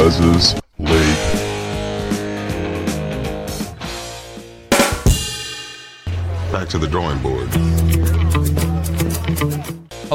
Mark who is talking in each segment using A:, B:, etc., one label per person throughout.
A: Les's League.
B: Back to the drawing board.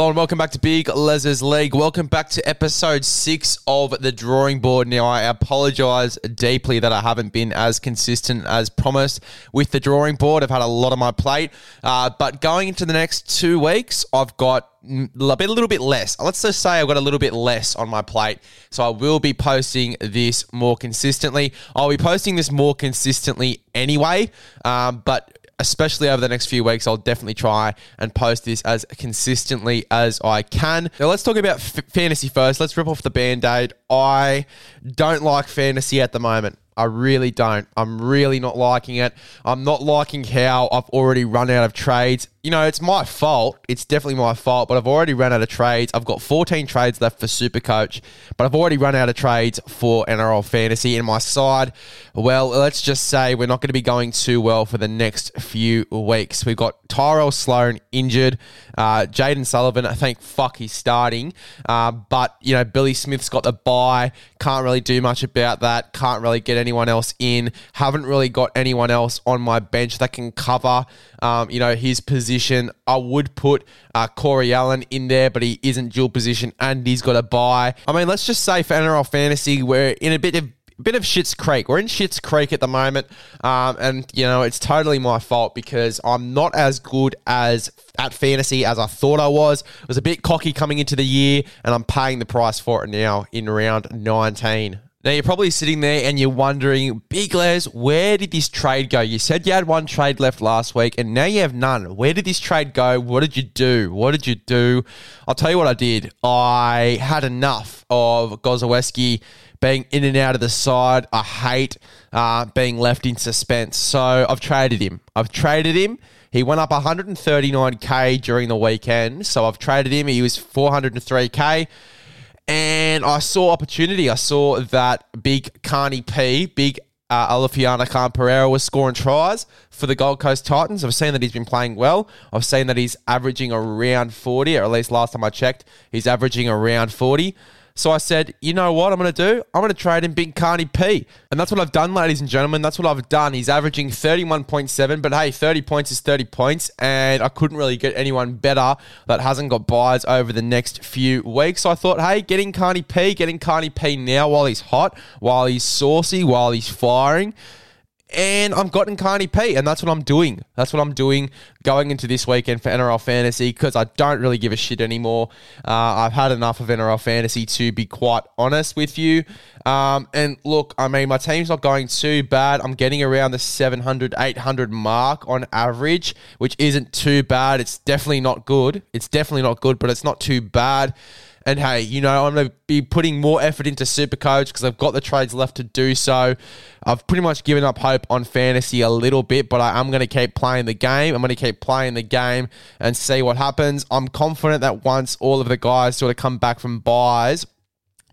C: And welcome back to Big Les's League. Welcome back to episode six of the drawing board. Now, I apologise deeply that I haven't been as consistent as promised with the drawing board. I've had a lot on my plate, uh, but going into the next two weeks, I've got a bit, a little bit less. Let's just say I've got a little bit less on my plate, so I will be posting this more consistently. I'll be posting this more consistently anyway, um, but especially over the next few weeks, I'll definitely try and post this as consistently as I can. Now, let's talk about f- fantasy first. Let's rip off the band aid. I don't like fantasy at the moment. I really don't. I'm really not liking it. I'm not liking how I've already run out of trades you know, it's my fault. It's definitely my fault, but I've already run out of trades. I've got 14 trades left for Super Coach, but I've already run out of trades for NRL Fantasy. In my side, well, let's just say we're not going to be going too well for the next few weeks. We've got Tyrell Sloan injured, uh, Jayden Sullivan, I think, fuck, he's starting, uh, but, you know, Billy Smith's got the bye. Can't really do much about that. Can't really get anyone else in. Haven't really got anyone else on my bench that can cover, um, you know, his position. I would put uh, Corey Allen in there, but he isn't dual position and he's got a buy. I mean, let's just say for NRL fantasy, we're in a bit of bit of shit's creek. We're in shit's creek at the moment, um, and you know it's totally my fault because I'm not as good as at fantasy as I thought I was. I was a bit cocky coming into the year, and I'm paying the price for it now in round 19. Now, you're probably sitting there and you're wondering, Big Les, where did this trade go? You said you had one trade left last week and now you have none. Where did this trade go? What did you do? What did you do? I'll tell you what I did. I had enough of Gozowski being in and out of the side. I hate uh, being left in suspense. So I've traded him. I've traded him. He went up 139k during the weekend. So I've traded him. He was 403k and I saw opportunity. I saw that big Carney P, big uh, Alofiana Khan Pereira was scoring tries for the Gold Coast Titans. I've seen that he's been playing well. I've seen that he's averaging around 40, or at least last time I checked, he's averaging around 40. So I said, you know what I'm going to do? I'm going to trade in Big Carney P. And that's what I've done, ladies and gentlemen. That's what I've done. He's averaging 31.7, but hey, 30 points is 30 points. And I couldn't really get anyone better that hasn't got buys over the next few weeks. So I thought, hey, getting Carney P, getting Carney P now while he's hot, while he's saucy, while he's firing and I'm gotten Carney P, and that's what I'm doing. That's what I'm doing going into this weekend for NRL Fantasy because I don't really give a shit anymore. Uh, I've had enough of NRL Fantasy to be quite honest with you. Um, and look, I mean, my team's not going too bad. I'm getting around the 700, 800 mark on average, which isn't too bad. It's definitely not good. It's definitely not good, but it's not too bad. And hey, you know, I'm going to be putting more effort into Supercoach because I've got the trades left to do so. I've pretty much given up hope on fantasy a little bit, but I am going to keep playing the game. I'm going to keep playing the game and see what happens. I'm confident that once all of the guys sort of come back from buys,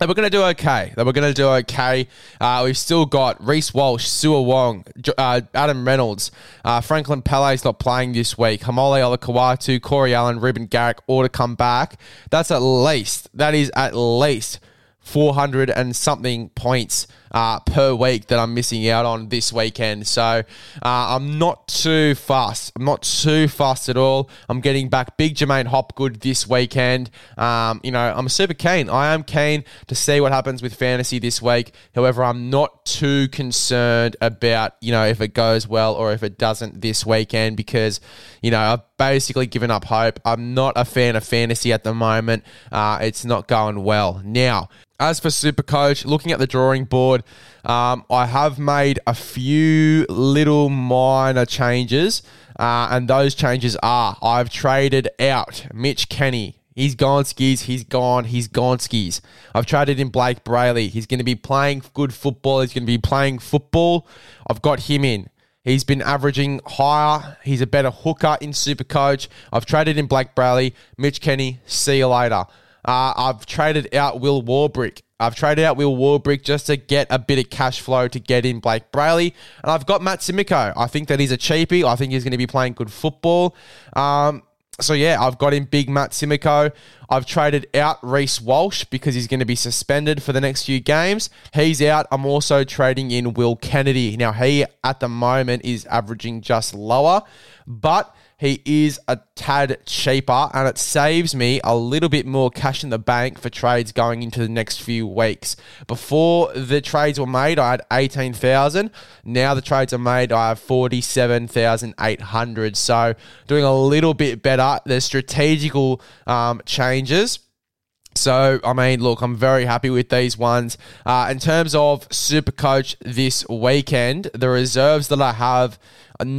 C: that we're going to do okay. That we're going to do okay. Uh, we've still got Reece Walsh, Siua Wong, uh, Adam Reynolds, uh, Franklin Pele's not playing this week. Haumole Olakau'atu, Corey Allen, Reuben Garrick all to come back. That's at least, that is at least 400 and something points uh, per week that I'm missing out on this weekend. So uh, I'm not too fast. I'm not too fast at all. I'm getting back big J'maine Hopgood this weekend. Um, you know, I'm super keen. I am keen to see what happens with fantasy this week. However, I'm not too concerned about, you know, if it goes well or if it doesn't this weekend because, you know, I've basically given up hope. I'm not a fan of fantasy at the moment. Uh, it's not going well. Now, as for Supercoach, looking at the drawing board, um, I have made a few little minor changes, uh, and those changes are I've traded out Mitch Kenny. He's gone skis. He's gone. He's gone skis. I've traded in Blake Brailey. He's going to be playing good football. He's going to be playing football. I've got him in. He's been averaging higher. He's a better hooker in Super Coach. I've traded in Blake Brailey. Mitch Kenny, see you later. Uh, I've traded out Will Warbrick. I've traded out Will Warbrick just to get a bit of cash flow to get in Blake Brailey. And I've got Matt Timoko. I think that he's a cheapie. I think he's going to be playing good football. Um, so yeah, I've got in big Matt Timoko. I've traded out Reece Walsh because he's going to be suspended for the next few games. He's out. I'm also trading in Will Kennedy. Now he at the moment is averaging just lower, but he is a tad cheaper and it saves me a little bit more cash in the bank for trades going into the next few weeks. Before the trades were made, I had 18,000. Now the trades are made, I have 47,800. So doing a little bit better. There's strategical um, changes. So, I mean, look, I'm very happy with these ones. Uh, in terms of Super Coach this weekend, the reserves that I have,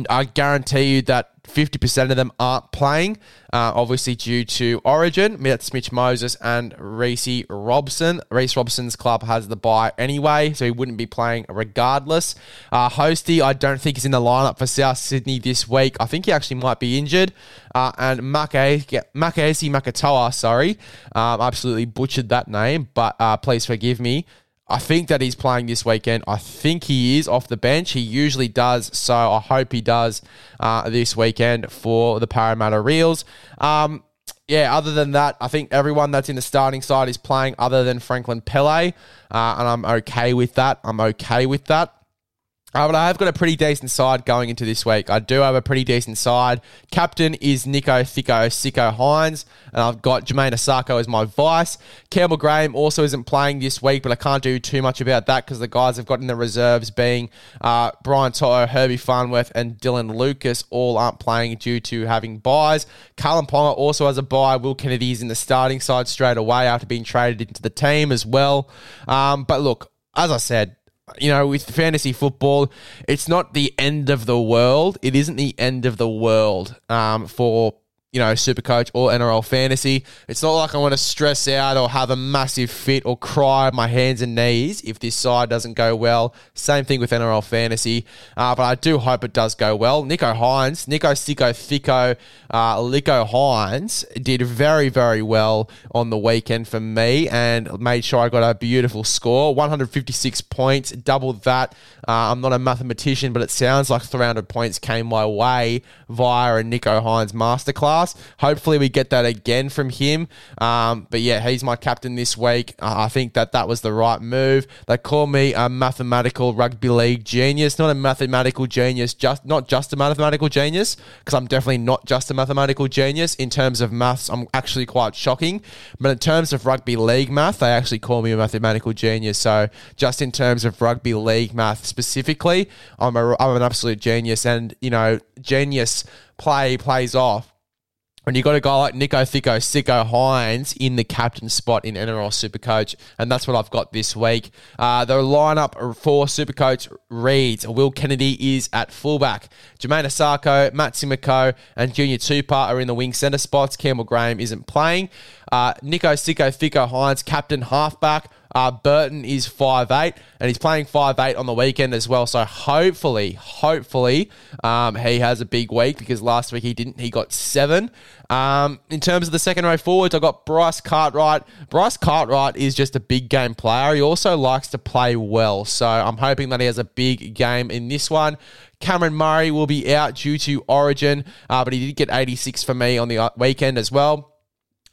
C: I guarantee you that 50% of them aren't playing, uh, obviously due to Origin. That's Mitch Moses and Reece Robson. Reece Robson's club has the bye anyway, so he wouldn't be playing regardless. Uh, Hosty, I don't think is in the lineup for South Sydney this week. I think he actually might be injured. Uh, and Makaesi Makatoa, sorry, um, absolutely butchered that name, but uh, please forgive me. I think that he's playing this weekend. I think he is off the bench. He usually does, so I hope he does uh, this weekend for the Parramatta Eels. Um, yeah, other than that, I think everyone that's in the starting side is playing other than Franklin Pele, uh, and I'm okay with that. I'm okay with that. Uh, but I have got a pretty decent side going into this week. I do have a pretty decent side. Captain is Nico Thicko Sicko Hynes, and I've got Jamayne Isaako as my vice. Campbell Graham also isn't playing this week, but I can't do too much about that because the guys I've got in the reserves being uh, Brian To'o, Herbie Farnworth, and Dylan Lucas all aren't playing due to having buys. Kalyn Ponga also has a buy. Will Kennedy is in the starting side straight away after being traded into the team as well. Um, but look, as I said, you know, with fantasy football, it's not the end of the world. It isn't the end of the world um, for you know, super coach or NRL fantasy. It's not like I want to stress out or have a massive fit or cry my hands and knees if this side doesn't go well. Same thing with NRL fantasy. Uh, but I do hope it does go well. Nicho Hynes, Nico Sicko Thicko, uh, Lico Hynes did very, very well on the weekend for me and made sure I got a beautiful score 156 points, doubled that. Uh, I'm not a mathematician, but it sounds like 300 points came my way via a Nicho Hynes masterclass Hopefully, we get that again from him. Um, but yeah, he's my captain this week. I think that that was the right move. They call me a mathematical rugby league genius, not a mathematical genius, just not just a mathematical genius, because I'm definitely not just a mathematical genius. In terms of maths, I'm actually quite shocking. But in terms of rugby league math, they actually call me a mathematical genius. So just in terms of rugby league math specifically, I'm, a, I'm an absolute genius. And, you know, genius play plays off when you got a guy like Nico Thicko, Sicko Hynes in the captain spot in NRL Supercoach, and that's what I've got this week. Uh, the lineup for Supercoach reads: Will Kennedy is at fullback, Jamayne Isaako, Matt and Junior Tupou are in the wing centre spots. Campbell Graham isn't playing. Uh, Nico Sicko, Thicko Hynes, captain halfback. Uh, Burton is five eight, and he's playing five eight on the weekend as well. So hopefully, hopefully, um, he has a big week because last week he didn't. He got seven. Um, in terms of the second row forwards, I got Bryce Cartwright. Bryce Cartwright is just a big game player. He also likes to play well, so I'm hoping that he has a big game in this one. Cameron Murray will be out due to Origin, uh, but he did get 86 for me on the uh, weekend as well.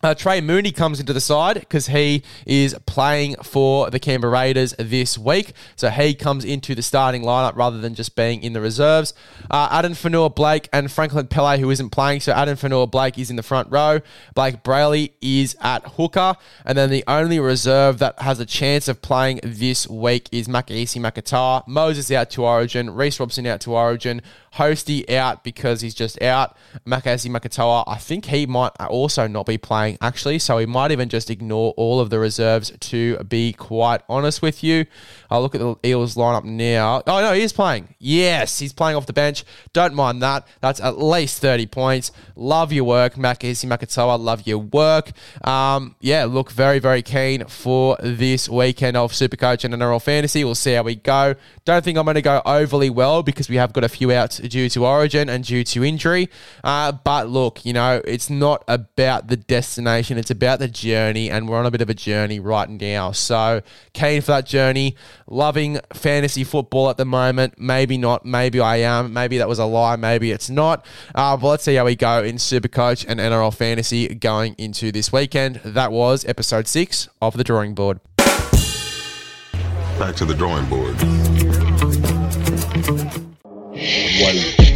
C: Uh, Trey Mooney comes into the side because he is playing for the Canberra Raiders this week. So he comes into the starting lineup rather than just being in the reserves. Uh, Addin Fonua-Blake and Franklin Pele, who isn't playing. So Addin Fonua-Blake is in the front row. Blake Brailey is at hooker. And then the only reserve that has a chance of playing this week is Makaisi Makatoa. Moses out to Origin. Reece Robson out to Origin. Hosty out because he's just out. Makaisi Makatoa, I think he might also not be playing actually, so he might even just ignore all of the reserves to be quite honest with you. I'll look at the Eels lineup now. Oh no, he is playing. Yes, he's playing off the bench. Don't mind that. That's at least 30 points. Love your work, Makaisi Makatoa. Love your work. Um, yeah, look very, very keen for this weekend of Supercoach and NRL Fantasy. We'll see how we go. Don't think I'm going to go overly well because we have got a few outs due to origin and due to injury. Uh, but look, you know, it's not about the destination destination. It's about the journey, and we're on a bit of a journey right now. So keen for that journey. Loving fantasy football at the moment. Maybe not. Maybe I am. Maybe that was a lie. Maybe it's not. Uh, but let's see how we go in Supercoach and NRL fantasy going into this weekend. That was episode six of the drawing board.
B: Back to the drawing board.
A: One.